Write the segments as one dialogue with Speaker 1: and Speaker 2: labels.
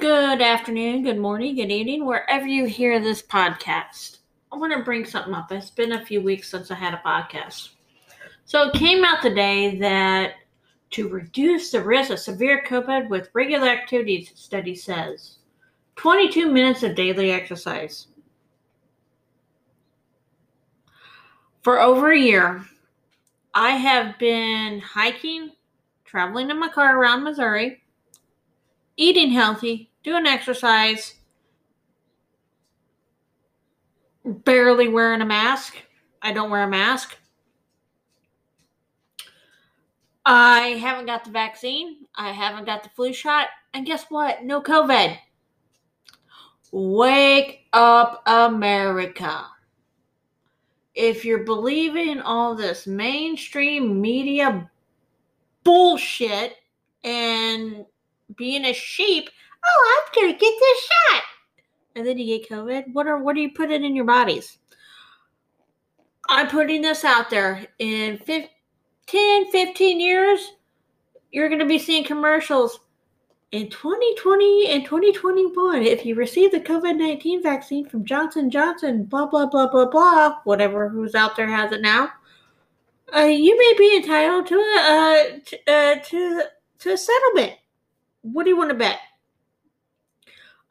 Speaker 1: Good afternoon, good morning, good evening, wherever you hear this podcast. I want to bring something up. It's been a few weeks since I had a podcast. So it came out today that to reduce the risk of severe COVID with regular activities, study says 22 minutes of daily exercise. For over a year, I have been hiking, traveling in my car around Missouri, eating healthy, doing exercise, barely wearing a mask. I don't wear a mask. I haven't got the vaccine. I haven't got the flu shot. And guess what? No COVID. Wake up, America. If you're believing all this mainstream media bullshit and being a sheep, oh, I'm to get this shot. And then you get COVID. What are what are you putting in your bodies? I'm putting this out there in 15 10, 15 years, you're to be seeing commercials in 2020 and 2021 if you receive the covid-19 vaccine from johnson johnson blah blah blah blah blah whatever who's out there has it now uh, you may be entitled to a uh, to, uh, to to a settlement what do you want to bet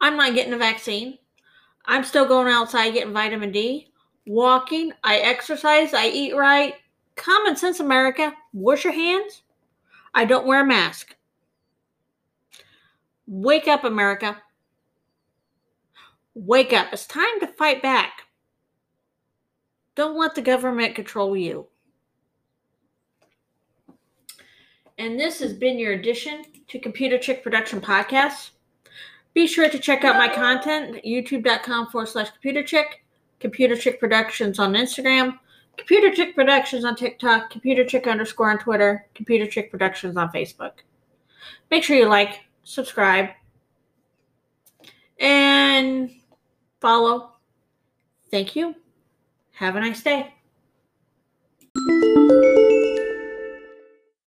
Speaker 1: i'm not getting a vaccine i'm still going outside getting vitamin d walking i exercise i eat right Common sense, America. Wash your hands. I don't wear a mask. Wake up, America. Wake up. It's time to fight back. Don't let the government control you. And this has been your addition to Computer Chick Production Podcast. Be sure to check out my content, youtube.com forward slash computer chick, computer chick productions on Instagram, Computer Chick Productions on TikTok, Computer Chick underscore on Twitter, Computer Chick Productions on Facebook. Make sure you like, subscribe, and follow. Thank you. Have a nice day.